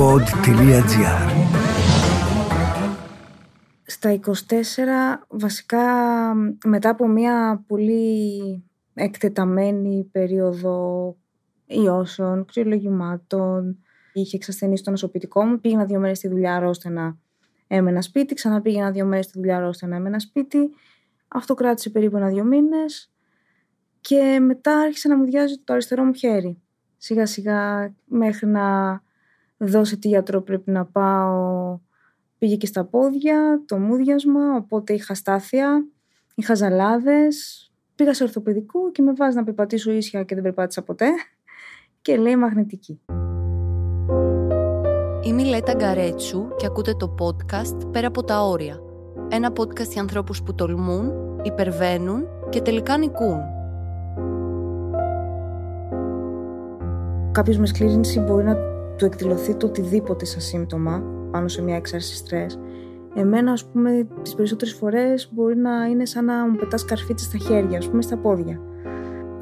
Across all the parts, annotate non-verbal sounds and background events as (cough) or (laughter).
pod.gr Στα 24 βασικά μετά από μια πολύ εκτεταμένη περίοδο ιώσεων, κρυολογημάτων, είχε εξασθενήσει το νοσοποιητικό μου, πήγαινα δύο μέρες στη δουλειά ώστε να έμενα σπίτι, ξανά πήγαινα δύο μέρες στη δουλειά ώστε να έμενα σπίτι. Αυτό κράτησε περίπου ένα-δύο μήνες και μετά άρχισε να μου διάζει το αριστερό μου χέρι. Σιγά σιγά μέχρι να δώσει τι γιατρό πρέπει να πάω πήγε και στα πόδια, το μούδιασμα, οπότε είχα στάθεια, είχα ζαλάδες, πήγα σε ορθοπαιδικό και με βάζει να περπατήσω ίσια και δεν περπάτησα ποτέ και λέει μαγνητική. Είμαι η Λέτα Γκαρέτσου και ακούτε το podcast «Πέρα από τα όρια». Ένα podcast για ανθρώπους που τολμούν, υπερβαίνουν και τελικά νικούν. Κάποιος με σκλήρινση μπορεί να του εκδηλωθεί το οτιδήποτε σαν σύμπτωμα πάνω σε μια έξαρση στρες. Εμένα, ας πούμε, τις περισσότερες φορές μπορεί να είναι σαν να μου πετάς καρφίτσες στα χέρια, ας πούμε, στα πόδια.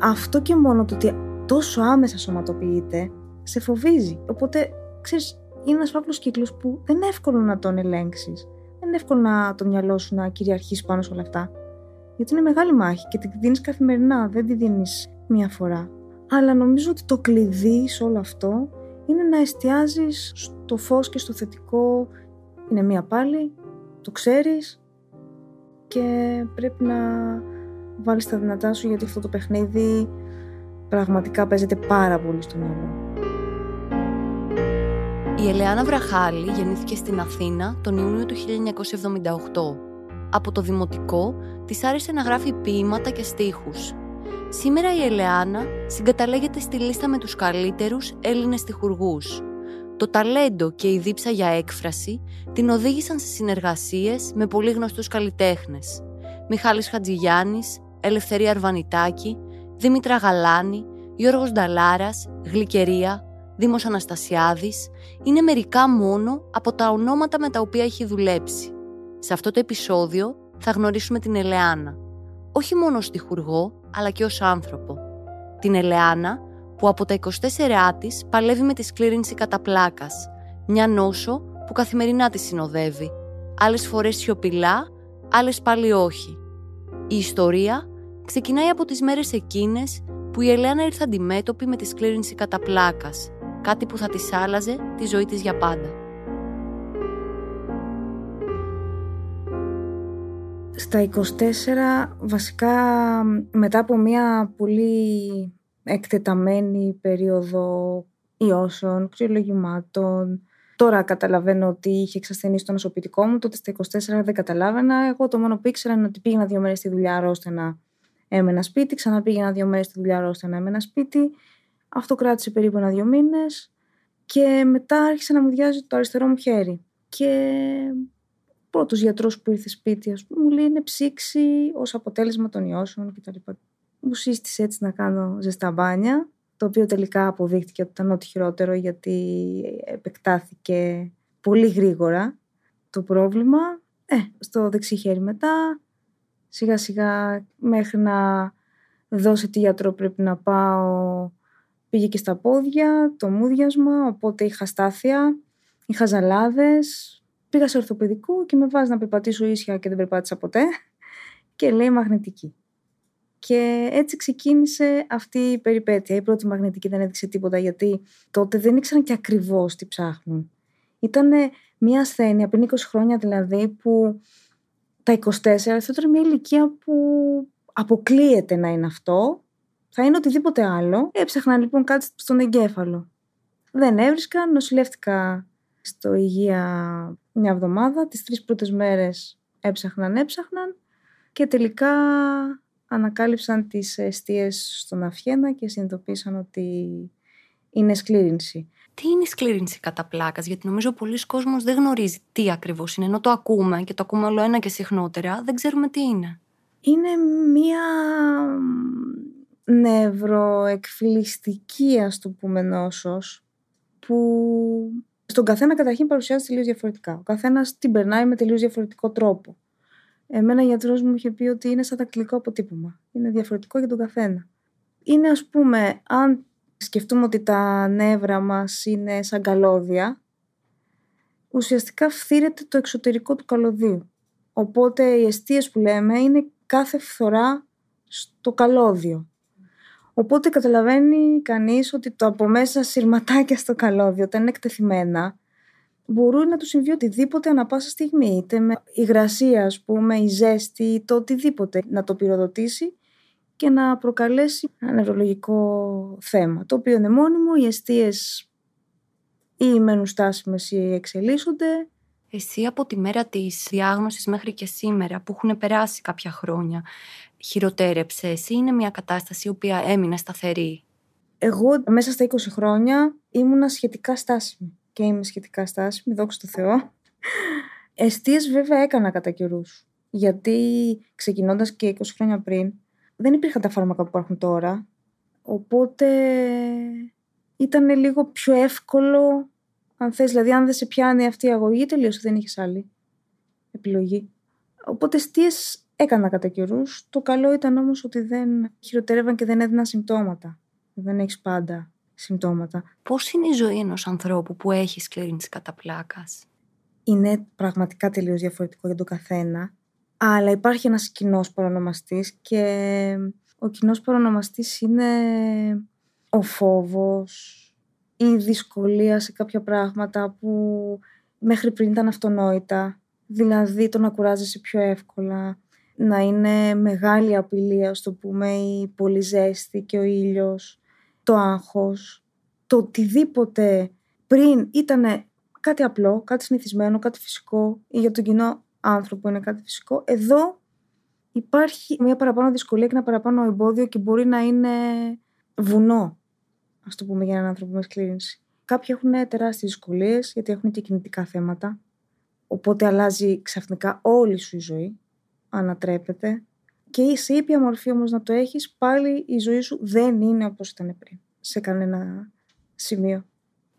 Αυτό και μόνο το ότι τόσο άμεσα σωματοποιείται, σε φοβίζει. Οπότε, ξέρεις, είναι ένας φαύλος κύκλος που δεν είναι εύκολο να τον ελέγξεις. Δεν είναι εύκολο να το μυαλό σου να κυριαρχήσει πάνω σε όλα αυτά. Γιατί είναι μεγάλη μάχη και την δίνεις καθημερινά, δεν τη δίνεις μία φορά. Αλλά νομίζω ότι το κλειδί σε όλο αυτό είναι να εστιάζεις στο φως και στο θετικό. Είναι μία πάλι, το ξέρεις και πρέπει να βάλεις τα δυνατά σου γιατί αυτό το παιχνίδι πραγματικά παίζεται πάρα πολύ στο μυαλό. Η Ελεάνα Βραχάλη γεννήθηκε στην Αθήνα τον Ιούνιο του 1978. Από το δημοτικό της άρεσε να γράφει ποίηματα και στίχους. Σήμερα η Ελεάνα συγκαταλέγεται στη λίστα με τους καλύτερους Έλληνες στιχουργούς. Το ταλέντο και η δίψα για έκφραση την οδήγησαν σε συνεργασίες με πολύ γνωστούς καλλιτέχνες. Μιχάλης Χατζηγιάννης, Ελευθερία Αρβανιτάκη, Δήμητρα Γαλάνη, Γιώργος Νταλάρας, Γλυκερία, Δήμος Αναστασιάδης είναι μερικά μόνο από τα ονόματα με τα οποία έχει δουλέψει. Σε αυτό το επεισόδιο θα γνωρίσουμε την Ελεάνα. Όχι μόνο ως τυχουργό, αλλά και ως άνθρωπο. Την Ελεάνα που από τα 24 της παλεύει με τη σκλήρινση κατά πλάκας, μια νόσο που καθημερινά της συνοδεύει. Άλλες φορές σιωπηλά, άλλες πάλι όχι. Η ιστορία ξεκινάει από τις μέρες εκείνες που η Ελένα ήρθε αντιμέτωπη με τη σκλήρινση κατά πλάκας, κάτι που θα της άλλαζε τη ζωή της για πάντα. Στα 24 βασικά μετά από μια πολύ εκτεταμένη περίοδο ιώσεων, κρυολογημάτων. Τώρα καταλαβαίνω ότι είχε εξασθενήσει το νοσοποιητικό μου, τότε στα 24 δεν καταλάβαινα. Εγώ το μόνο που ήξερα είναι ότι πήγαινα δύο μέρες στη δουλειά ώστε να έμενα σπίτι, ξανά πήγαινα δύο μέρες στη δουλειά ώστε να έμενα σπίτι. Αυτό κράτησε περίπου ένα-δύο μήνες. Και μετά άρχισε να μου διάζει το αριστερό μου χέρι. Και ο πρώτος γιατρός που ήρθε σπίτι, ας πούμε, μου λέει είναι ψήξη ως αποτέλεσμα των ιώσεων κτλ μου σύστησε έτσι να κάνω ζεστά μπάνια, το οποίο τελικά αποδείχτηκε ότι ήταν ό,τι χειρότερο γιατί επεκτάθηκε πολύ γρήγορα το πρόβλημα. Ε, στο δεξί χέρι μετά, σιγά σιγά μέχρι να δώσει τι γιατρό πρέπει να πάω, πήγε και στα πόδια, το μούδιασμα, οπότε είχα στάθεια, είχα ζαλάδες, πήγα σε ορθοπαιδικό και με βάζει να περπατήσω ίσια και δεν περπάτησα ποτέ και λέει μαγνητική. Και έτσι ξεκίνησε αυτή η περιπέτεια. Η πρώτη μαγνητική δεν έδειξε τίποτα γιατί τότε δεν ήξεραν και ακριβώς τι ψάχνουν. Ήταν μια ασθένεια πριν 20 χρόνια δηλαδή που τα 24 αυτό ήταν μια ηλικία που αποκλείεται να είναι αυτό. Θα είναι οτιδήποτε άλλο. Έψαχνα λοιπόν κάτι στον εγκέφαλο. Δεν έβρισκα, νοσηλεύτηκα στο υγεία μια εβδομάδα. Τις τρεις πρώτες μέρες έψαχναν, έψαχναν και τελικά ανακάλυψαν τις αιστείες στον Αφιένα και συνειδητοποίησαν ότι είναι σκλήρινση. Τι είναι η σκλήρινση κατά πλάκας, γιατί νομίζω πολλοί κόσμος δεν γνωρίζει τι ακριβώς είναι, ενώ το ακούμε και το ακούμε όλο ένα και συχνότερα, δεν ξέρουμε τι είναι. Είναι μία νευροεκφυλιστική, ας το πούμε, νόσος, που στον καθένα καταρχήν παρουσιάζεται τελείως διαφορετικά. Ο καθένας την περνάει με τελείως διαφορετικό τρόπο. Εμένα ο γιατρός μου είχε πει ότι είναι σαν τακτικό αποτύπωμα. Είναι διαφορετικό για τον καθένα. Είναι ας πούμε, αν σκεφτούμε ότι τα νεύρα μας είναι σαν καλώδια ουσιαστικά φθήρεται το εξωτερικό του καλωδίου. Οπότε οι αιστείες που λέμε είναι κάθε φθορά στο καλώδιο. Οπότε καταλαβαίνει κανείς ότι το από μέσα σειρματάκια στο καλώδιο, όταν είναι εκτεθειμένα, μπορούν να τους συμβεί οτιδήποτε ανα πάσα στιγμή. Είτε με υγρασία, ας πούμε, η ζέστη, το οτιδήποτε να το πυροδοτήσει και να προκαλέσει ένα νευρολογικό θέμα. Το οποίο είναι μόνιμο, οι αιστείες ή μένουν στάσιμες ή εξελίσσονται. Εσύ από τη μέρα της διάγνωσης μέχρι και σήμερα που έχουν περάσει κάποια χρόνια χειροτέρεψες ή είναι μια κατάσταση η οποία έμεινε σταθερή; Εγώ μέσα στα 20 χρόνια ήμουνα σχετικά στάσιμη και είμαι σχετικά στάσιμη, δόξα τω Θεώ. Εστίες βέβαια έκανα κατά καιρούς. Γιατί ξεκινώντας και 20 χρόνια πριν δεν υπήρχαν τα φάρμακα που υπάρχουν τώρα. Οπότε ήταν λίγο πιο εύκολο, αν θες, δηλαδή αν δεν σε πιάνει αυτή η αγωγή, τελείωσε, δεν είχες άλλη επιλογή. Οπότε στίες έκανα κατά καιρούς. Το καλό ήταν όμως ότι δεν χειροτερεύαν και δεν έδιναν συμπτώματα. Δεν έχεις πάντα συμπτώματα. Πώς είναι η ζωή ενός ανθρώπου που έχει σκληρίνηση κατά πλάκας; Είναι πραγματικά τελείως διαφορετικό για τον καθένα, αλλά υπάρχει ένας κοινός παρονομαστής και ο κοινός παρονομαστής είναι ο φόβος, η δυσκολία σε κάποια πράγματα που μέχρι πριν ήταν αυτονόητα. Δηλαδή το να κουράζεσαι πιο εύκολα, να είναι μεγάλη απειλή, ας το πούμε, η πολύ ζέστη και ο ήλιος, το άγχος, το οτιδήποτε πριν ήταν κάτι απλό, κάτι συνηθισμένο, κάτι φυσικό ή για τον κοινό άνθρωπο είναι κάτι φυσικό. Εδώ υπάρχει μια παραπάνω δυσκολία και ένα παραπάνω εμπόδιο και μπορεί να είναι βουνό ας το πούμε, για έναν άνθρωπο με σκλήρινση. Κάποιοι έχουν τεράστιες δυσκολίες γιατί έχουν και κινητικά θέματα. Οπότε αλλάζει ξαφνικά όλη σου η ζωή. Ανατρέπεται. Και σε ήπια μορφή όμως να το έχεις, πάλι η ζωή σου δεν είναι όπως ήταν πριν. Σε κανένα σημείο.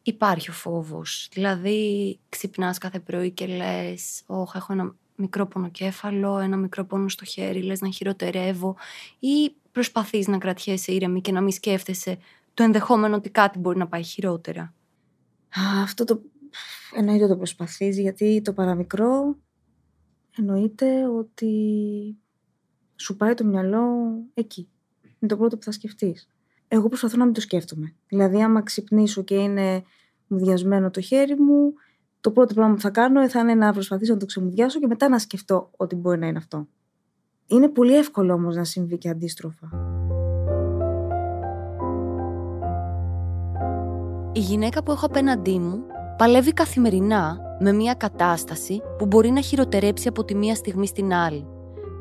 Υπάρχει ο φόβος. Δηλαδή, ξυπνάς κάθε πρωί και λες: Όχι, έχω ένα μικρό πονοκέφαλο, ένα μικρό πόνο στο χέρι, λες να χειροτερεύω, ή προσπαθείς να κρατιέσαι ήρεμη και να μην σκέφτεσαι το ενδεχόμενο ότι κάτι μπορεί να πάει χειρότερα. αυτό το εννοείται το προσπαθείς γιατί το παραμικρό εννοείται ότι σου πάει το μυαλό εκεί. Είναι το πρώτο που θα σκεφτείς. Εγώ προσπαθώ να μην το σκέφτομαι. Δηλαδή άμα ξυπνήσω και είναι μουδιασμένο το χέρι μου, το πρώτο πράγμα που θα κάνω θα είναι να προσπαθήσω να το ξεμουδιάσω και μετά να σκεφτώ ότι μπορεί να είναι αυτό. Είναι πολύ εύκολο όμως να συμβεί και αντίστροφα. Η γυναίκα που έχω απέναντί μου παλεύει καθημερινά με μια κατάσταση που μπορεί να χειροτερέψει από τη μία στιγμή στην άλλη.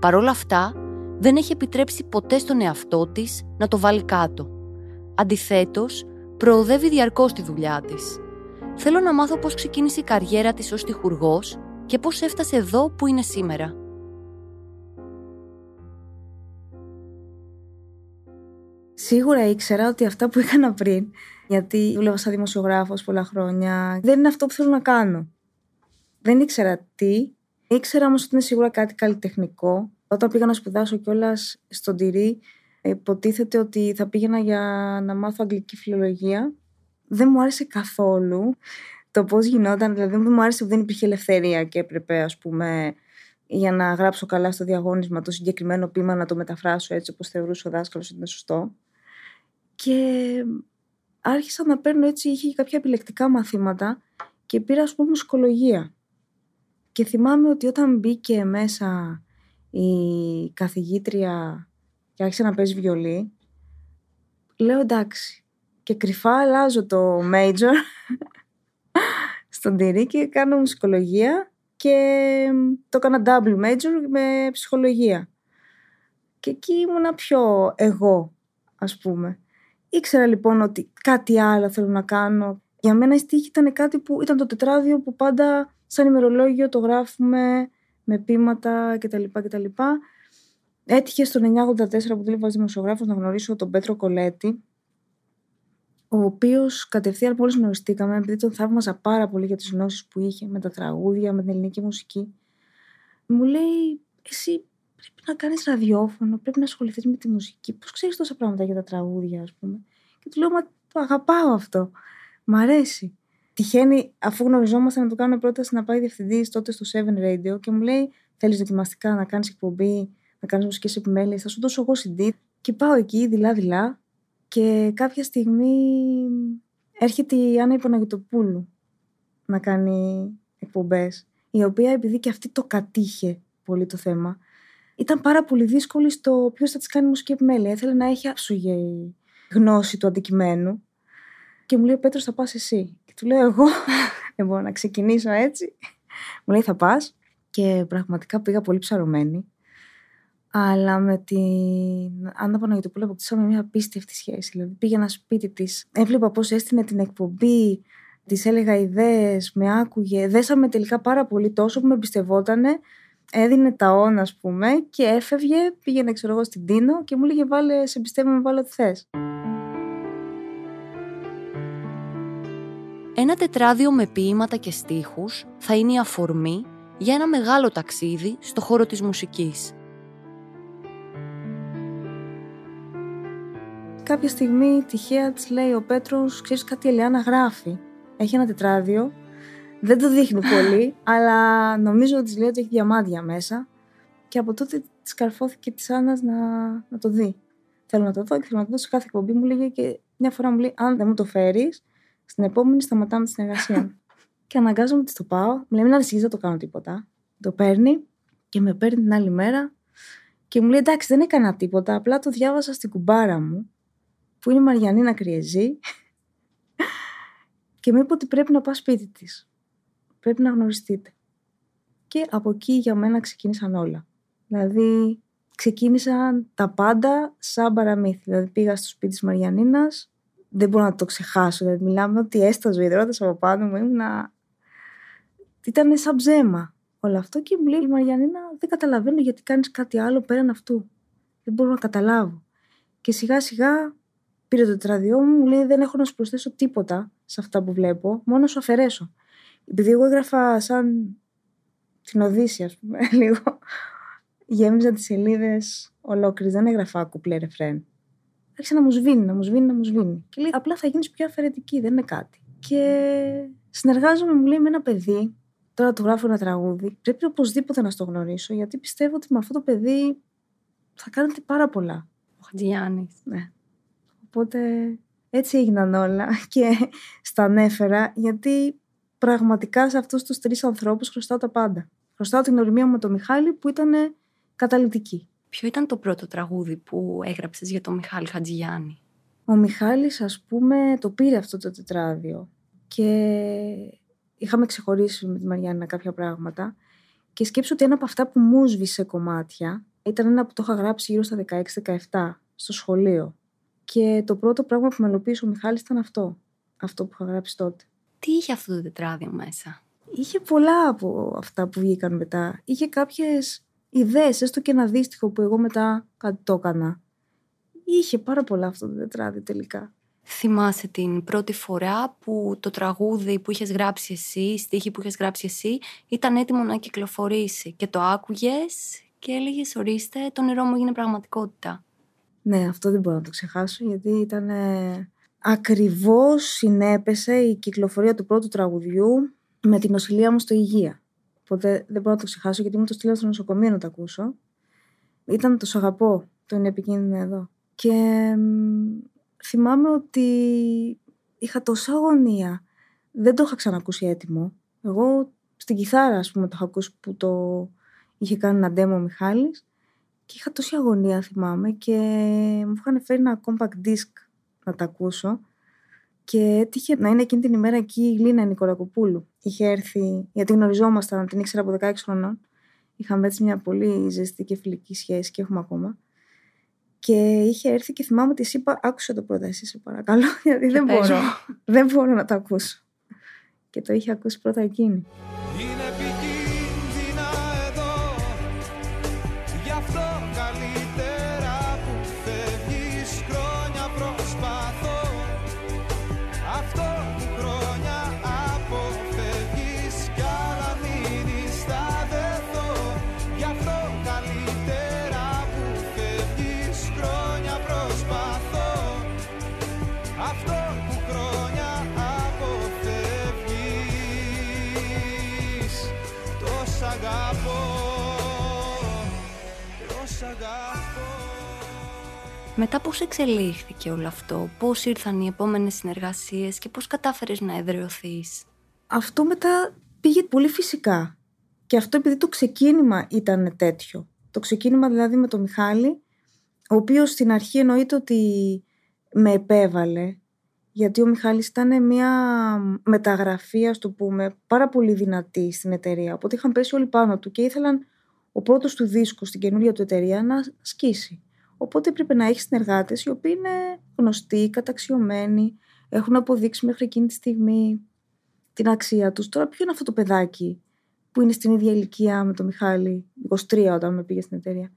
Παρ' όλα αυτά, δεν έχει επιτρέψει ποτέ στον εαυτό της να το βάλει κάτω. Αντιθέτως, προοδεύει διαρκώς τη δουλειά της. Θέλω να μάθω πώς ξεκίνησε η καριέρα της ως τυχουργός και πώς έφτασε εδώ που είναι σήμερα. Σίγουρα ήξερα ότι αυτά που έκανα πριν γιατί δούλευα σαν δημοσιογράφος πολλά χρόνια. Δεν είναι αυτό που θέλω να κάνω. Δεν ήξερα τι. Ήξερα όμως ότι είναι σίγουρα κάτι καλλιτεχνικό. Όταν πήγα να σπουδάσω κιόλας στον Τυρί, υποτίθεται ότι θα πήγαινα για να μάθω αγγλική φιλολογία. Δεν μου άρεσε καθόλου το πώς γινόταν. Δηλαδή, δεν μου άρεσε που δεν υπήρχε ελευθερία και έπρεπε, ας πούμε, για να γράψω καλά στο διαγώνισμα το συγκεκριμένο ποίημα να το μεταφράσω έτσι όπως θεωρούσε ο δάσκαλος ότι είναι σωστό. Και άρχισα να παίρνω έτσι, είχε κάποια επιλεκτικά μαθήματα και πήρα ας πούμε μουσικολογία. Και θυμάμαι ότι όταν μπήκε μέσα η καθηγήτρια και άρχισε να παίζει βιολί, λέω εντάξει. Και κρυφά αλλάζω το major (laughs) στον τυρί και κάνω μουσικολογία και το έκανα double major με ψυχολογία. Και εκεί ήμουνα πιο εγώ, ας πούμε. Ήξερα λοιπόν ότι κάτι άλλο θέλω να κάνω. Για μένα η στίχη ήταν κάτι που ήταν το τετράδιο που πάντα σαν ημερολόγιο το γράφουμε με πείματα κτλ. κτλ. Έτυχε στο 984 που δούλευα ως δημοσιογράφος να γνωρίσω τον Πέτρο Κολέτη, ο οποίος κατευθείαν μόλις γνωριστήκαμε, επειδή τον θαύμαζα πάρα πολύ για τις γνώσεις που είχε με τα τραγούδια, με την ελληνική μουσική, μου λέει: Εσύ πρέπει να κάνεις ραδιόφωνο, πρέπει να ασχοληθείς με τη μουσική. Πώς ξέρεις τόσα πράγματα για τα τραγούδια, ας πούμε; Και του λέω, Μα το αγαπάω αυτό. Μ' αρέσει. Τυχαίνει, αφού γνωριζόμαστε, να του κάνουμε πρόταση να πάει διευθυντής τότε στο 7 Radio και μου λέει: Θέλεις δοκιμαστικά να κάνεις εκπομπή, να κάνεις μουσικές επιμέλειες, θα σου δώσω εγώ CD. Και πάω εκεί, δειλά-δειλά, και κάποια στιγμή έρχεται η Άννα Ιπποναγητοπούλου να κάνει εκπομπές, η οποία επειδή και αυτή το κατήχε πολύ το θέμα, ήταν πάρα πολύ δύσκολη στο ποιος θα της κάνει μουσική επιμέλεια. Ήθελε να έχει άψογη γνώση του αντικειμένου. Και μου λέει: Ο Πέτρος, θα πας εσύ. Και του λέω: Εγώ δεν μπορώ να ξεκινήσω έτσι. Μου λέει: Θα πας. Και πραγματικά πήγα πολύ ψαρωμένη. Αλλά με την Άννα Παναγιωτοπούλου αποκτήσαμε μια απίστευτη σχέση. Δηλαδή πήγαινα σπίτι της, έβλεπα πώς έστεινε την εκπομπή, της έλεγα ιδέες, με άκουγε. Δέσαμε τελικά πάρα πολύ τόσο που με εμπιστευότανε. Έδινε τα όν, ας πούμε, και έφευγε, πήγαινε, ξέρω εγώ, στην Τίνο και μου έλεγε: Βάλε, σε πιστεύω, με βάλω ό,τι θες. Ένα τετράδιο με ποίηματα και στίχους θα είναι η αφορμή για ένα μεγάλο ταξίδι στο χώρο της μουσικής. Κάποια στιγμή τυχαία της λέει ο Πέτρος, ξέρεις κάτι η Ελιάνα γράφει. Έχει ένα τετράδιο, δεν το δείχνει πολύ, (laughs) αλλά νομίζω ότι της λέει ότι έχει διαμάντια μέσα. Και από τότε της καρφώθηκε της Άννας να, να το δει. Θέλω να το δω και θέλω να το δω σε κάθε εκπομπή μου λέγε και μια φορά μου λέει: Αν δεν μου το φέρεις, στην επόμενη σταματάμε τη συνεργασία. (laughs) και αναγκάζομαι ότι το πάω. Μου λέει: Μην ανησυχείς, δεν το κάνω τίποτα. Το παίρνει και με παίρνει την άλλη μέρα και μου λέει: Εντάξει, δεν έκανα τίποτα. Απλά το διάβασα στην κουμπάρα μου, που είναι η Μαριανίνα Κριεζή, (laughs) και μου είπε ότι πρέπει να πάω σπίτι της. Πρέπει να γνωριστείτε. Και από εκεί για μένα ξεκίνησαν όλα. Δηλαδή, ξεκίνησαν τα πάντα σαν παραμύθι. Δηλαδή, πήγα στο σπίτι της Μαριανίνας, δεν μπορώ να το ξεχάσω. Δηλαδή, μιλάμε ότι έσταζε ο υδρότα από πάνω μου. Ήμουνα... Ήταν σαν ψέμα όλο αυτό και μου λέει η Μαριανίνα, δεν καταλαβαίνω γιατί κάνεις κάτι άλλο πέραν αυτού. Δεν μπορώ να καταλάβω. Και σιγά σιγά πήρε το τετραδιό μου, μου λέει δεν έχω να σου προσθέσω τίποτα σε αυτά που βλέπω, μόνο σου αφαιρέσω. Επειδή εγώ έγραφα σαν την Οδύση, ας πούμε, (laughs) λίγο. Γέμιζα τις σελίδες ολόκληρες, δεν έγραφα κουπλέ ρεφρέν άρχισε να μου σβήνει, να μου σβήνει, να μου σβήνει. Και λέει, απλά θα γίνεις πιο αφαιρετική, δεν είναι κάτι. Και συνεργάζομαι, μου λέει, με ένα παιδί. Τώρα του γράφω ένα τραγούδι. Πρέπει οπωσδήποτε να στο γνωρίσω, γιατί πιστεύω ότι με αυτό το παιδί θα κάνετε πάρα πολλά. Ο Χατζιάννη. Ναι. Οπότε έτσι έγιναν όλα και (laughs) στα ανέφερα, γιατί πραγματικά σε αυτούς τους τρεις ανθρώπους χρωστάω τα πάντα. Χρωστάω την ορμία μου με τον Μιχάλη που ήταν καταλητική. Ποιο ήταν το πρώτο τραγούδι που έγραψες για τον Μιχάλη Χατζηγιάννη; Ο Μιχάλης ας πούμε το πήρε αυτό το τετράδιο και είχαμε ξεχωρίσει με τη Μαριάννα κάποια πράγματα και σκέψω ότι ένα από αυτά που μου σβήσε κομμάτια ήταν ένα που το είχα γράψει γύρω στα 16-17 στο σχολείο και το πρώτο πράγμα που μελοποίησε ο Μιχάλης ήταν αυτό, αυτό που είχα γράψει τότε. Τι είχε αυτό το τετράδιο μέσα; Είχε πολλά από αυτά που βγήκαν μετά. Είχε κάποιες ιδέες, έστω και ένα δύστιχο που εγώ μετά κάτι το έκανα. Είχε πάρα πολλά αυτό το τετράδι τελικά. Θυμάσαι την πρώτη φορά που το τραγούδι που είχες γράψει εσύ, η στίχη που είχες γράψει εσύ, ήταν έτοιμο να κυκλοφορήσει; Και το άκουγες και έλεγες ορίστε, το νερό μου έγινε πραγματικότητα. Ναι, αυτό δεν μπορώ να το ξεχάσω γιατί ήταν ε, ακριβώς συνέπεσε η κυκλοφορία του πρώτου τραγουδιού με την νοσηλεία μου στο υγεία. Οπότε δεν μπορώ να το ξεχάσω γιατί μου το στείλω στο νοσοκομείο να το ακούσω. Ήταν το σ' αγαπώ, το είναι επικίνδυνο εδώ. Και θυμάμαι ότι είχα τόσα αγωνία. Δεν το είχα ξανακούσει έτοιμο. Εγώ στην κιθάρα, ας πούμε, το είχα ακούσει που το είχε κάνει ένα demo ο Μιχάλης και είχα τόση αγωνία, θυμάμαι, και μου είχαν φέρει ένα compact disc να τα ακούσω και έτυχε να είναι εκείνη την ημέρα εκεί η Λίνα Νικολακοπούλου. Είχε έρθει, γιατί γνωριζόμασταν, την ήξερα από 16 χρονών. Είχαμε έτσι μια πολύ ζεστή και φιλική σχέση και έχουμε ακόμα. Και είχε έρθει και θυμάμαι ότι είπα, άκουσε το πρώτα εσύ σε παρακαλώ, (laughs) γιατί δεν μπορώ, δεν μπορώ να το ακούσω. Και το είχε ακούσει πρώτα εκείνη. Μετά πώς εξελίχθηκε όλο αυτό, πώς ήρθαν οι επόμενες συνεργασίες και πώς κατάφερες να εδραιωθείς. Αυτό μετά πήγε πολύ φυσικά. Και αυτό επειδή το ξεκίνημα ήταν τέτοιο. Το ξεκίνημα δηλαδή με τον Μιχάλη, ο οποίος στην αρχή εννοείται ότι με επέβαλε, γιατί ο Μιχάλης ήταν μια μεταγραφή, ας το πούμε, πάρα πολύ δυνατή στην εταιρεία. Οπότε είχαν πέσει όλοι πάνω του και ήθελαν ο πρώτος του δίσκος στην καινούργια του εταιρεία να σκίσει. Οπότε έπρεπε να έχεις συνεργάτες οι οποίοι είναι γνωστοί, καταξιωμένοι, έχουν αποδείξει μέχρι εκείνη τη στιγμή την αξία τους. Τώρα, ποιο είναι αυτό το παιδάκι που είναι στην ίδια ηλικία με τον Μιχάλη, 23 όταν με πήγε στην εταιρεία.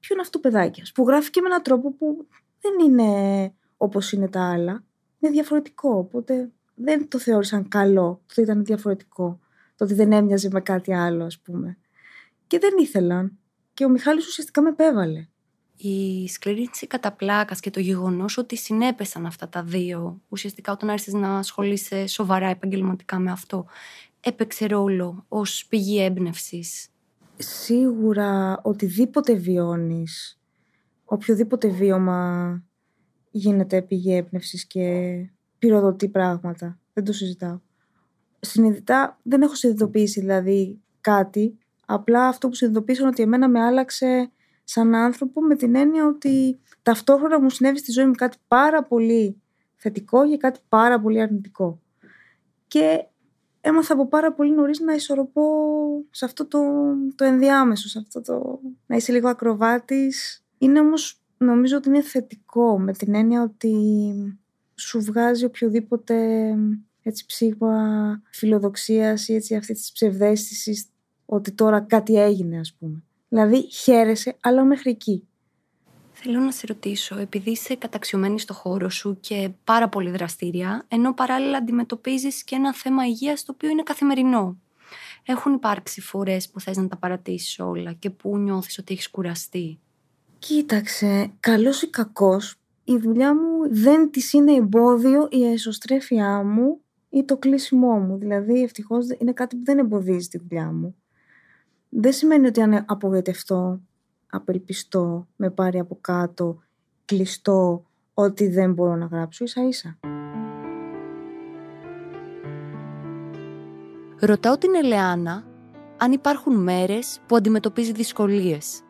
Ποιο είναι αυτό το παιδάκι, που γράφει και με έναν τρόπο που δεν είναι όπως είναι τα άλλα. Είναι διαφορετικό. Οπότε δεν το θεώρησαν καλό το ότι ήταν διαφορετικό. Το ότι δεν έμοιαζε με κάτι άλλο, ας πούμε. Και δεν ήθελαν. Και ο Μιχάλης ουσιαστικά με επέβαλε η σκληρίνση κατά πλάκας και το γεγονός ότι συνέπεσαν αυτά τα δύο, ουσιαστικά όταν άρχισες να ασχολείσαι σοβαρά επαγγελματικά με αυτό, έπαιξε ρόλο ως πηγή έμπνευσης; Σίγουρα οτιδήποτε βιώνεις, οποιοδήποτε βίωμα γίνεται πηγή έμπνευσης και πυροδοτεί πράγματα. Δεν το συζητάω. Συνειδητά δεν έχω συνειδητοποιήσει δηλαδή κάτι, απλά αυτό που συνειδητοποίησα ότι εμένα με άλλαξε σαν άνθρωπο με την έννοια ότι ταυτόχρονα μου συνέβη στη ζωή μου κάτι πάρα πολύ θετικό και κάτι πάρα πολύ αρνητικό. Και έμαθα από πάρα πολύ νωρίς να ισορροπώ σε αυτό το, το ενδιάμεσο, σε αυτό το να είσαι λίγο ακροβάτης. Είναι όμως νομίζω ότι είναι θετικό με την έννοια ότι σου βγάζει οποιοδήποτε έτσι ψήγμα φιλοδοξίας ή έτσι αυτής της ψευδέστησης ότι τώρα κάτι έγινε ας πούμε. Δηλαδή χαίρεσαι, αλλά μέχρι εκεί. Θέλω να σε ρωτήσω, επειδή είσαι καταξιωμένη στο χώρο σου και πάρα πολύ δραστήρια, ενώ παράλληλα αντιμετωπίζεις και ένα θέμα υγείας το οποίο είναι καθημερινό. Έχουν υπάρξει φορές που θες να τα παρατήσεις όλα και που νιώθεις ότι έχεις κουραστεί; Κοίταξε, καλός ή κακός, η δουλειά μου δεν της είναι εμπόδιο η εσωστρέφειά μου ή το κλείσιμό μου. Δηλαδή, ευτυχώς είναι κάτι που δεν εμποδίζει τη δουλειά μου δεν σημαίνει ότι αν απογοητευτώ, απελπιστώ, με πάρει από κάτω, κλειστώ, ότι δεν μπορώ να γράψω ίσα ίσα. Ρωτάω την Ελεάνα αν υπάρχουν μέρες που αντιμετωπίζει δυσκολίες.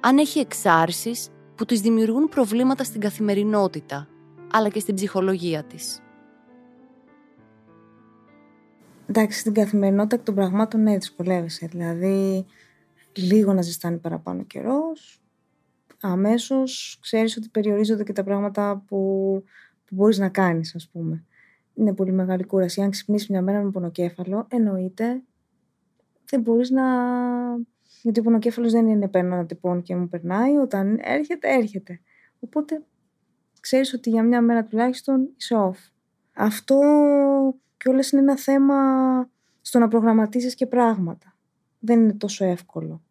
Αν έχει εξάρσεις που της δημιουργούν προβλήματα στην καθημερινότητα, αλλά και στην ψυχολογία της. Εντάξει, στην καθημερινότητα εκ των πραγμάτων ναι, δυσκολεύεσαι. Δηλαδή, λίγο να ζεστάνει παραπάνω καιρός. Αμέσως ξέρεις ότι περιορίζονται και τα πράγματα που, που μπορείς να κάνεις, ας πούμε. Είναι πολύ μεγάλη κούραση. Αν ξυπνήσεις μια μέρα με πονοκέφαλο, εννοείται δεν μπορείς να. Γιατί ο πονοκέφαλος δεν είναι παίρνω να τυπώνει και μου περνάει. Όταν έρχεται, έρχεται. Οπότε ξέρεις ότι για μια μέρα τουλάχιστον είσαι off. Αυτό και όλες είναι ένα θέμα στο να προγραμματίσεις και πράγματα. Δεν είναι τόσο εύκολο.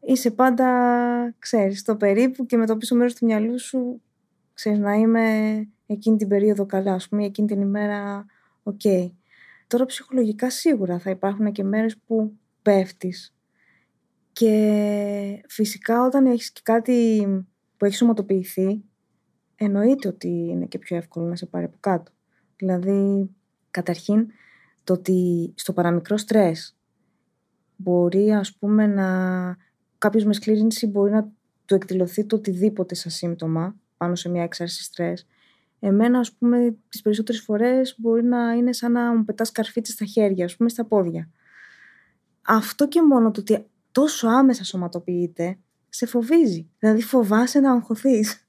Είσαι πάντα, ξέρεις, το περίπου και με το πίσω μέρος του μυαλού σου, ξέρεις, να είμαι εκείνη την περίοδο καλά, ας πούμε, εκείνη την ημέρα, οκ. Τώρα ψυχολογικά σίγουρα θα υπάρχουν και μέρες που πέφτεις. Και φυσικά όταν έχεις και κάτι που έχει σωματοποιηθεί, εννοείται ότι είναι και πιο εύκολο να σε πάρει από κάτω. Δηλαδή, Καταρχήν, το ότι στο παραμικρό στρες μπορεί ας πούμε να κάποιος με σκλήρινση μπορεί να του εκδηλωθεί το οτιδήποτε σαν σύμπτωμα πάνω σε μια έξαρση στρες. Εμένα ας πούμε τις περισσότερες φορές μπορεί να είναι σαν να μου πετάς καρφίτσες στα χέρια, ας πούμε στα πόδια. Αυτό και μόνο το ότι τόσο άμεσα σωματοποιείται σε φοβίζει. Δηλαδή φοβάσαι να αγχωθείς.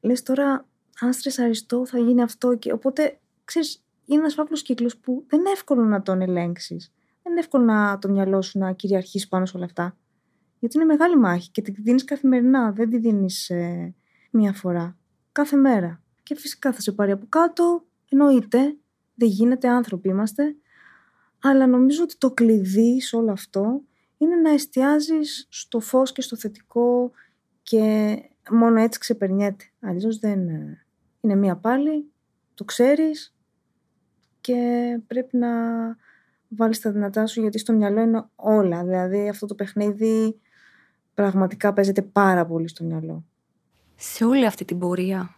Λες τώρα αν στρεσαριστώ θα γίνει αυτό και οπότε ξέρεις είναι ένας φαύλος κύκλος που δεν είναι εύκολο να τον ελέγξεις. Δεν είναι εύκολο να το μυαλό σου να κυριαρχήσει πάνω σε όλα αυτά. Γιατί είναι μεγάλη μάχη και τη δίνεις καθημερινά. Δεν τη δίνεις ε, μία φορά. Κάθε μέρα. Και φυσικά θα σε πάρει από κάτω. Εννοείται. Δεν γίνεται, άνθρωποι είμαστε. Αλλά νομίζω ότι το κλειδί σε όλο αυτό είναι να εστιάζεις στο φως και στο θετικό και μόνο έτσι ξεπερνιέται. Αλλιώς δεν ε, είναι μία πάλι, το ξέρεις, και πρέπει να βάλεις τα δυνατά σου γιατί στο μυαλό είναι όλα. Δηλαδή αυτό το παιχνίδι πραγματικά παίζεται πάρα πολύ στο μυαλό. Σε όλη αυτή την πορεία,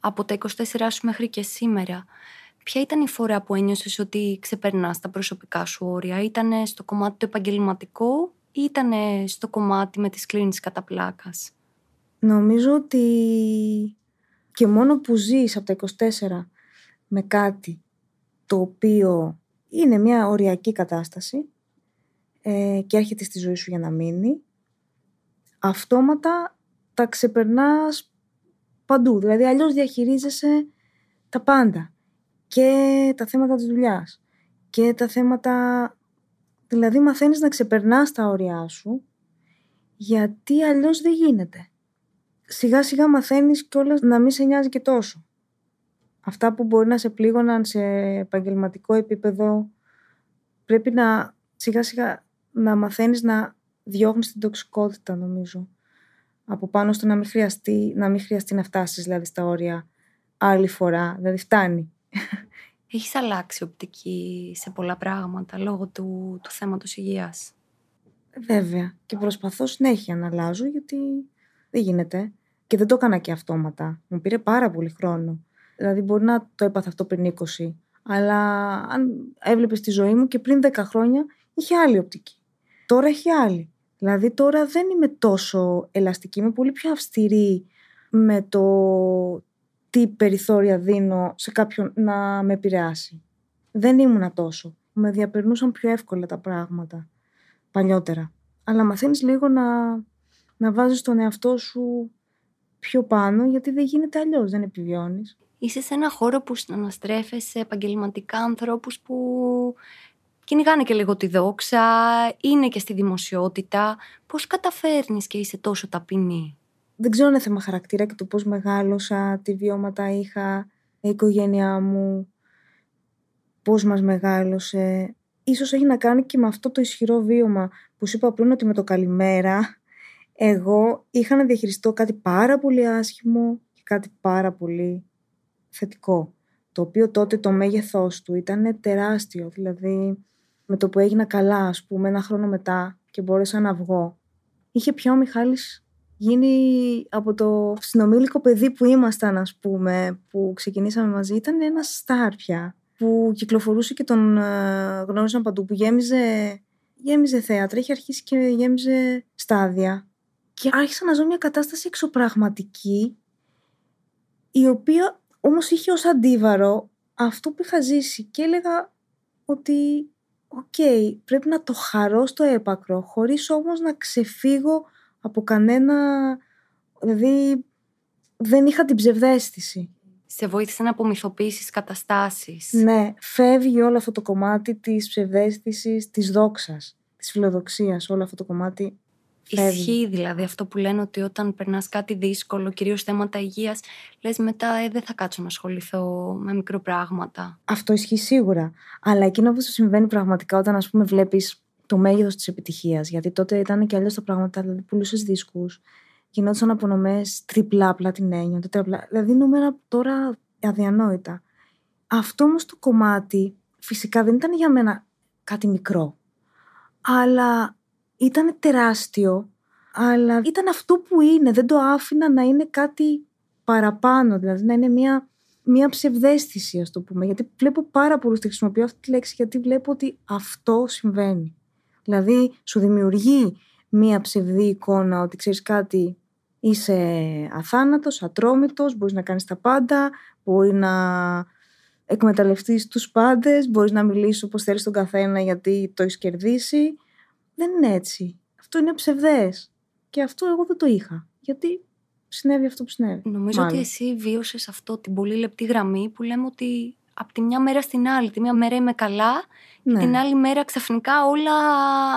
από τα 24 σου μέχρι και σήμερα, ποια ήταν η φορά που ένιωσες ότι ξεπερνάς τα προσωπικά σου όρια; Ήτανε στο κομμάτι το επαγγελματικό ή ήτανε στο κομμάτι με τις κλίνεις κατά πλάκας. Νομίζω ότι και μόνο που ζεις από τα 24 με κάτι το οποίο είναι μια οριακή κατάσταση ε, και έρχεται στη ζωή σου για να μείνει, αυτόματα τα ξεπερνάς παντού. Δηλαδή αλλιώς διαχειρίζεσαι τα πάντα και τα θέματα της δουλειάς. και τα θέματα... Δηλαδή μαθαίνεις να ξεπερνάς τα όρια σου γιατί αλλιώς δεν γίνεται. Σιγά σιγά μαθαίνεις κιόλας να μην σε νοιάζει και τόσο. Αυτά που μπορεί να σε πλήγωναν σε επαγγελματικό επίπεδο πρέπει να σιγά σιγά να μαθαίνεις να διώχνεις την τοξικότητα νομίζω. Από πάνω στο να μην χρειαστεί να, μην χρειαστεί να φτάσεις δηλαδή στα όρια άλλη φορά. Δηλαδή φτάνει. Έχεις αλλάξει οπτική σε πολλά πράγματα λόγω του, του θέματος υγείας; Βέβαια. Και προσπαθώ συνέχεια να αλλάζω γιατί δεν γίνεται. Και δεν το έκανα και αυτόματα. Μου πήρε πάρα πολύ χρόνο. Δηλαδή μπορεί να το έπαθα αυτό πριν 20. Αλλά αν έβλεπες τη ζωή μου και πριν 10 χρόνια είχε άλλη οπτική. Τώρα έχει άλλη. Δηλαδή τώρα δεν είμαι τόσο ελαστική. Είμαι πολύ πιο αυστηρή με το τι περιθώρια δίνω σε κάποιον να με επηρεάσει. Δεν ήμουνα τόσο. Με διαπερνούσαν πιο εύκολα τα πράγματα παλιότερα. Αλλά μαθαίνεις λίγο να, να βάζεις τον εαυτό σου πιο πάνω γιατί δεν γίνεται αλλιώς, δεν επιβιώνεις. Είσαι σε ένα χώρο που συναναστρέφεσαι επαγγελματικά ανθρώπους που κυνηγάνε και λίγο τη δόξα, είναι και στη δημοσιότητα. Πώς καταφέρνεις και είσαι τόσο ταπεινή; Δεν ξέρω αν είναι θέμα χαρακτήρα και το πώς μεγάλωσα, τι βιώματα είχα, η οικογένειά μου, πώς μας μεγάλωσε. Ίσως έχει να κάνει και με αυτό το ισχυρό βίωμα που σου είπα πριν ότι με το καλημέρα εγώ είχα να διαχειριστώ κάτι πάρα πολύ άσχημο και κάτι πάρα πολύ θετικό. Το οποίο τότε το μέγεθός του ήταν τεράστιο. Δηλαδή με το που έγινα καλά ας πούμε ένα χρόνο μετά και μπόρεσα να βγω. Είχε πια ο Μιχάλης γίνει από το συνομήλικο παιδί που ήμασταν, ας πούμε, που ξεκινήσαμε μαζί, ήταν ένα σταρ πια, που κυκλοφορούσε και τον ε, γνώρισαν παντού, που γέμιζε, γέμιζε θέατρα, είχε αρχίσει και γέμιζε στάδια. Και άρχισα να ζω μια κατάσταση εξωπραγματική, η οποία όμως είχε ως αντίβαρο αυτό που είχα ζήσει και έλεγα ότι οκ, πρέπει να το χαρώ στο έπακρο, χωρίς όμως να ξεφύγω από κανένα, δηλαδή δεν είχα την ψευδέστηση. Σε βοήθησε να απομυθοποιήσεις καταστάσεις. Ναι, φεύγει όλο αυτό το κομμάτι της ψευδέστησης, της δόξας, της φιλοδοξίας, όλο αυτό το κομμάτι Φεύγει. Ισχύει δηλαδή αυτό που λένε ότι όταν περνάς κάτι δύσκολο, κυρίως θέματα υγείας, λες μετά ε, δεν θα κάτσω να ασχοληθώ με μικροπράγματα. Αυτό ισχύει σίγουρα. Αλλά εκείνο που σου συμβαίνει πραγματικά όταν, ας πούμε, βλέπεις το μέγεθος της επιτυχίας. Γιατί τότε ήταν και αλλιώς τα πράγματα. Δηλαδή, πουλούσες δίσκους, γινόντουσαν απονομές τριπλά πλατινένιο, τετραπλά. Δηλαδή, νούμερα τώρα αδιανόητα. Αυτό όμως το κομμάτι φυσικά δεν ήταν για μένα κάτι μικρό. Αλλά ήταν τεράστιο. Αλλά ήταν αυτό που είναι. Δεν το άφηνα να είναι κάτι παραπάνω. Δηλαδή, να είναι μια μια ψευδέστηση, ας το πούμε. Γιατί βλέπω πάρα πολλούς τη χρησιμοποιώ αυτή τη λέξη, γιατί βλέπω ότι αυτό συμβαίνει. Δηλαδή σου δημιουργεί μία ψευδή εικόνα ότι ξέρεις κάτι είσαι αθάνατος, ατρόμητος, μπορείς να κάνεις τα πάντα, μπορεί να εκμεταλλευτείς τους πάντες, μπορείς να μιλήσεις όπως θέλεις τον καθένα γιατί το έχεις κερδίσει. Δεν είναι έτσι. Αυτό είναι ψευδές. Και αυτό εγώ δεν το είχα. Γιατί συνέβη αυτό που συνέβη. Νομίζω ότι εσύ βίωσες αυτό την πολύ λεπτή γραμμή που λέμε ότι από τη μια μέρα στην άλλη. Τη μια μέρα είμαι καλά και ναι. την άλλη μέρα ξαφνικά όλα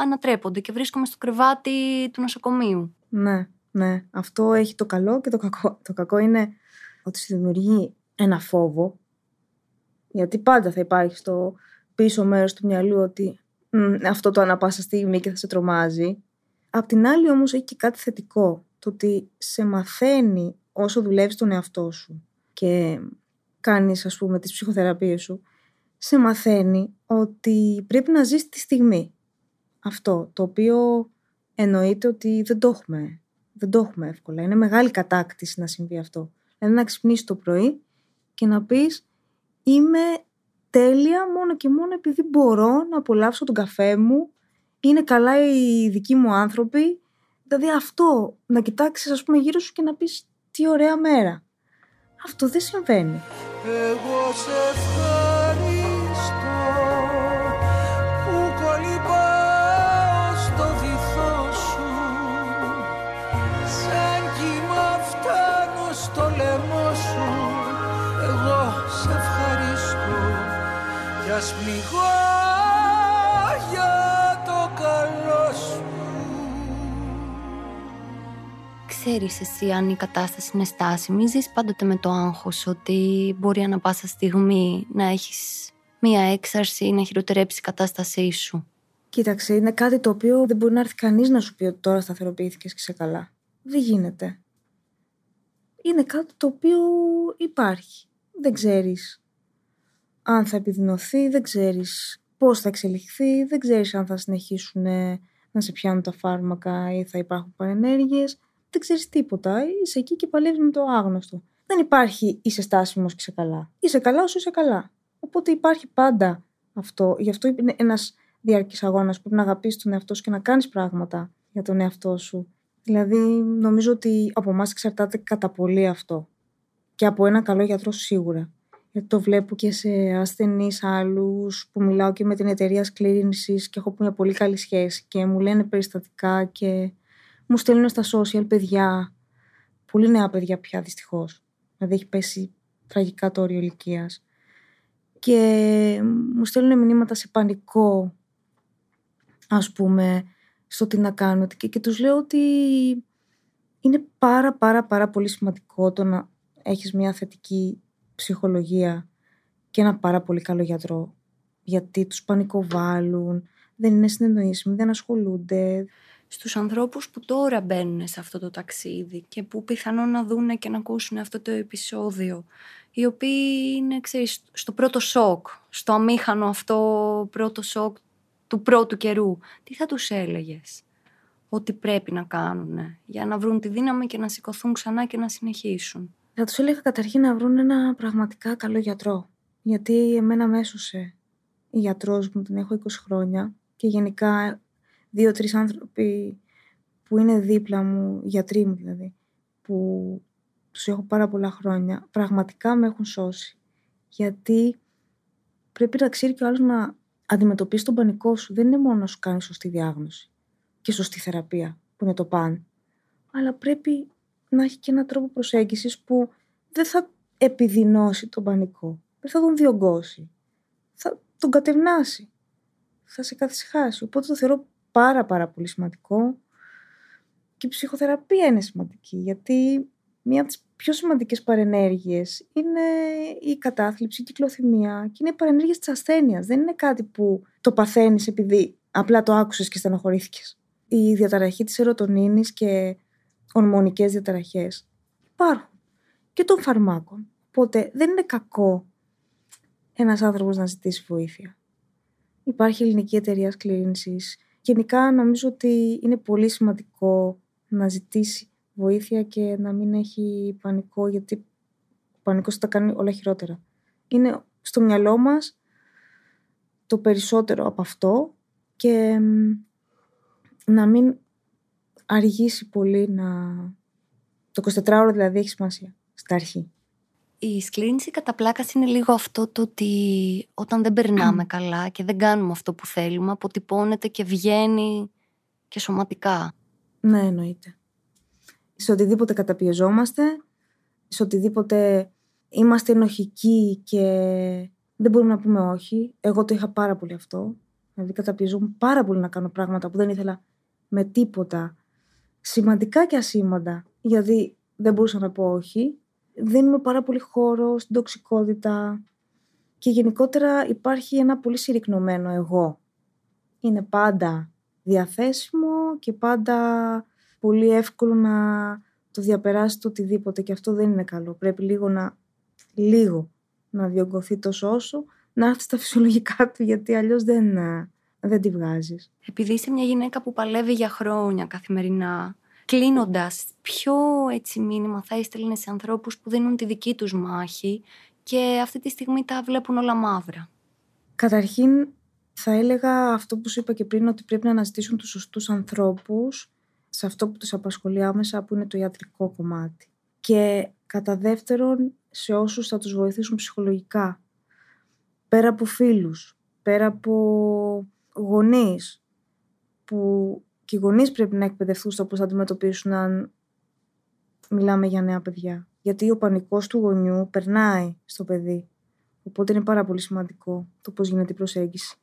ανατρέπονται και βρίσκομαι στο κρεβάτι του νοσοκομείου. Ναι, ναι. Αυτό έχει το καλό και το κακό. Το κακό είναι ότι σου δημιουργεί ένα φόβο γιατί πάντα θα υπάρχει στο πίσω μέρος του μυαλού ότι αυτό το ανα πάσα στιγμή και θα σε τρομάζει. Απ' την άλλη όμως έχει και κάτι θετικό. Το ότι σε μαθαίνει όσο δουλεύεις τον εαυτό σου και κάνεις ας πούμε τις ψυχοθεραπείες σου σε μαθαίνει ότι πρέπει να ζεις τη στιγμή. Αυτό το οποίο εννοείται ότι δεν το έχουμε, δεν το έχουμε εύκολα. Είναι μεγάλη κατάκτηση να συμβεί αυτό. Δηλαδή να ξυπνήσεις το πρωί και να πεις είμαι τέλεια μόνο και μόνο επειδή μπορώ να απολαύσω τον καφέ μου, είναι καλά οι δικοί μου άνθρωποι. Δηλαδή αυτό, να κοιτάξεις ας πούμε γύρω σου και να πεις τι ωραία μέρα. Αυτό δεν συμβαίνει. Εγώ σε για σπληγώ ξέρεις εσύ αν η κατάσταση είναι στάσιμη, ζεις πάντοτε με το άγχος ότι μπορεί ανα πάσα στιγμή να έχεις μία έξαρση ή να χειροτερέψεις η κατάστασή σου. Κοίταξε, είναι κάτι το οποίο δεν μπορεί να έρθει κανείς να σου πει ότι τώρα σταθεροποιήθηκες και σε καλά. Δεν γίνεται. Είναι κάτι το οποίο υπάρχει. Δεν ξέρεις αν θα επιδεινωθεί, δεν ξέρεις πώς θα εξελιχθεί, δεν ξέρεις αν θα συνεχίσουν να σε πιάνουν τα φάρμακα ή θα υπάρχουν παρενέργειες δεν ξέρεις τίποτα. Είσαι εκεί και παλεύεις με το άγνωστο. Δεν υπάρχει είσαι στάσιμος και είσαι καλά. Είσαι καλά όσο είσαι καλά. Οπότε υπάρχει πάντα αυτό. Γι' αυτό είναι ένας διαρκής αγώνας που πρέπει να αγαπήσεις τον εαυτό σου και να κάνεις πράγματα για τον εαυτό σου. Δηλαδή, νομίζω ότι από εμάς εξαρτάται κατά πολύ αυτό. Και από ένα καλό γιατρό σίγουρα. Γιατί το βλέπω και σε ασθενείς άλλους που μιλάω και με την εταιρεία σκλήρινσης και έχω μια πολύ καλή σχέση και μου λένε περιστατικά και μου στέλνουν στα social παιδιά, πολύ νέα παιδιά πια δυστυχώς. Δηλαδή έχει πέσει τραγικά το όριο ηλικίας. Και μου στέλνουν μηνύματα σε πανικό, ας πούμε, στο τι να κάνω. Και, και τους λέω ότι είναι πάρα πάρα πάρα πολύ σημαντικό το να έχεις μια θετική ψυχολογία και ένα πάρα πολύ καλό γιατρό. Γιατί τους πανικοβάλλουν, δεν είναι συνεννοήσιμοι, δεν ασχολούνται στους ανθρώπους που τώρα μπαίνουν σε αυτό το ταξίδι και που πιθανόν να δούνε και να ακούσουν αυτό το επεισόδιο οι οποίοι είναι ξέρεις, στο πρώτο σοκ, στο αμήχανο αυτό πρώτο σοκ του πρώτου καιρού. Τι θα τους έλεγες ότι πρέπει να κάνουν για να βρουν τη δύναμη και να σηκωθούν ξανά και να συνεχίσουν; Θα τους έλεγα καταρχήν να βρουν ένα πραγματικά καλό γιατρό. Γιατί εμένα μέσωσε η γιατρός μου, την έχω 20 χρόνια και γενικά δύο-τρεις άνθρωποι που είναι δίπλα μου, γιατροί μου δηλαδή, που τους έχω πάρα πολλά χρόνια, πραγματικά με έχουν σώσει. Γιατί πρέπει να ξέρει και ο άλλος να αντιμετωπίσει τον πανικό σου. Δεν είναι μόνο να σου κάνει σωστή διάγνωση και σωστή θεραπεία, που είναι το παν. Αλλά πρέπει να έχει και έναν τρόπο προσέγγισης που δεν θα επιδεινώσει τον πανικό. Δεν θα τον διωγγώσει. Θα τον κατευνάσει. Θα σε καθισχάσει. Οπότε το θεωρώ πάρα πάρα πολύ σημαντικό. Και η ψυχοθεραπεία είναι σημαντική, γιατί μία από τις πιο σημαντικές παρενέργειες είναι η κατάθλιψη, η κυκλοθυμία και είναι οι παρενέργειες της ασθένειας. Δεν είναι κάτι που το παθαίνεις επειδή απλά το άκουσες και στενοχωρήθηκες. Η διαταραχή της ερωτονίνης και ορμονικές διαταραχές υπάρχουν και των φαρμάκων. Οπότε δεν είναι κακό ένας άνθρωπος να ζητήσει βοήθεια. Υπάρχει ελληνική εταιρεία σκληρίνησης Γενικά νομίζω ότι είναι πολύ σημαντικό να ζητήσει βοήθεια και να μην έχει πανικό γιατί ο πανικός θα τα κάνει όλα χειρότερα. Είναι στο μυαλό μας το περισσότερο από αυτό και να μην αργήσει πολύ να... Το 24ωρο δηλαδή έχει σημασία στα αρχή. Η σκλήνηση κατά πλάκας είναι λίγο αυτό το ότι όταν δεν περνάμε (clears throat) καλά και δεν κάνουμε αυτό που θέλουμε, αποτυπώνεται και βγαίνει και σωματικά. Ναι, εννοείται. Σε οτιδήποτε καταπιεζόμαστε, σε οτιδήποτε είμαστε ενοχικοί και δεν μπορούμε να πούμε όχι. Εγώ το είχα πάρα πολύ αυτό. Δηλαδή καταπιεζόμουν πάρα πολύ να κάνω πράγματα που δεν ήθελα με τίποτα. Σημαντικά και ασήμαντα. Γιατί δεν μπορούσα να πω όχι δίνουμε πάρα πολύ χώρο στην τοξικότητα και γενικότερα υπάρχει ένα πολύ συρρυκνωμένο εγώ. Είναι πάντα διαθέσιμο και πάντα πολύ εύκολο να το διαπεράσει το οτιδήποτε και αυτό δεν είναι καλό. Πρέπει λίγο να, λίγο να διωγγωθεί τόσο όσο, να έρθει στα φυσιολογικά του, γιατί αλλιώς δεν, ε, δεν τη βγάζεις. Επειδή είσαι μια γυναίκα που παλεύει για χρόνια καθημερινά, κλείνοντας, ποιο έτσι μήνυμα θα έστελνε σε ανθρώπους που δίνουν τη δική τους μάχη και αυτή τη στιγμή τα βλέπουν όλα μαύρα; Καταρχήν, θα έλεγα αυτό που σου είπα και πριν, ότι πρέπει να αναζητήσουν τους σωστούς ανθρώπους σε αυτό που τους απασχολεί άμεσα, που είναι το ιατρικό κομμάτι. Και κατά δεύτερον, σε όσους θα τους βοηθήσουν ψυχολογικά. Πέρα από φίλους, πέρα από γονείς, που και οι γονείς πρέπει να εκπαιδευτούν στο πώς θα αντιμετωπίσουν αν μιλάμε για νέα παιδιά. Γιατί ο πανικός του γονιού περνάει στο παιδί. Οπότε είναι πάρα πολύ σημαντικό το πώς γίνεται η προσέγγιση.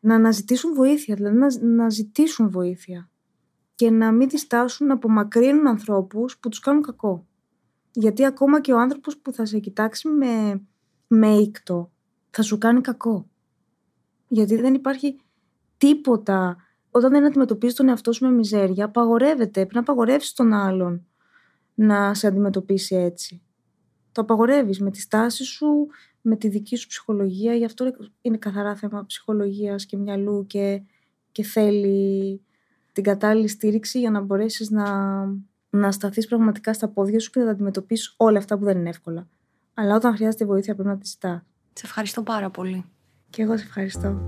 Να αναζητήσουν βοήθεια, δηλαδή να, να ζητήσουν βοήθεια. Και να μην διστάσουν να απομακρύνουν ανθρώπους που τους κάνουν κακό. Γιατί ακόμα και ο άνθρωπος που θα σε κοιτάξει με, με ήκτο θα σου κάνει κακό. Γιατί δεν υπάρχει τίποτα. Όταν δεν αντιμετωπίζεις τον εαυτό σου με μιζέρια, απαγορεύεται. Πρέπει να απαγορεύσεις τον άλλον να σε αντιμετωπίσει έτσι. Το απαγορεύεις με τη στάση σου, με τη δική σου ψυχολογία. Γι' αυτό είναι καθαρά θέμα ψυχολογίας και μυαλού και, και θέλει την κατάλληλη στήριξη για να μπορέσεις να, να σταθείς πραγματικά στα πόδια σου και να τα αντιμετωπίσεις όλα αυτά που δεν είναι εύκολα. Αλλά όταν χρειάζεται βοήθεια πρέπει να τη ζητάς. Σε ευχαριστώ πάρα πολύ. Και εγώ σε ευχαριστώ.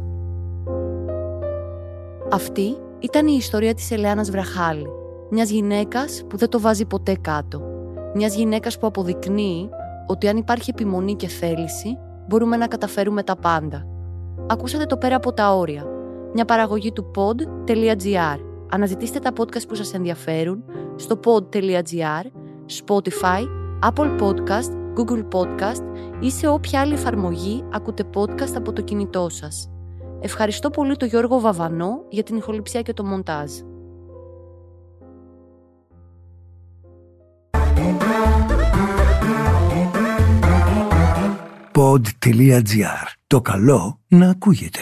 Αυτή ήταν η ιστορία της Ελεάνας Βραχάλη μιας γυναίκας που δεν το βάζει ποτέ κάτω. Μιας γυναίκας που αποδεικνύει ότι αν υπάρχει επιμονή και θέληση, μπορούμε να καταφέρουμε τα πάντα. Ακούσατε το πέρα από τα όρια. Μια παραγωγή του pod.gr. Αναζητήστε τα podcast που σας ενδιαφέρουν στο pod.gr, Spotify, Apple Podcast, Google Podcast ή σε όποια άλλη εφαρμογή ακούτε podcast από το κινητό σας. Ευχαριστώ πολύ τον Γιώργο Βαβανό για την ηχοληψία και το μοντάζ. pod.gr. Το καλό να ακούγεται.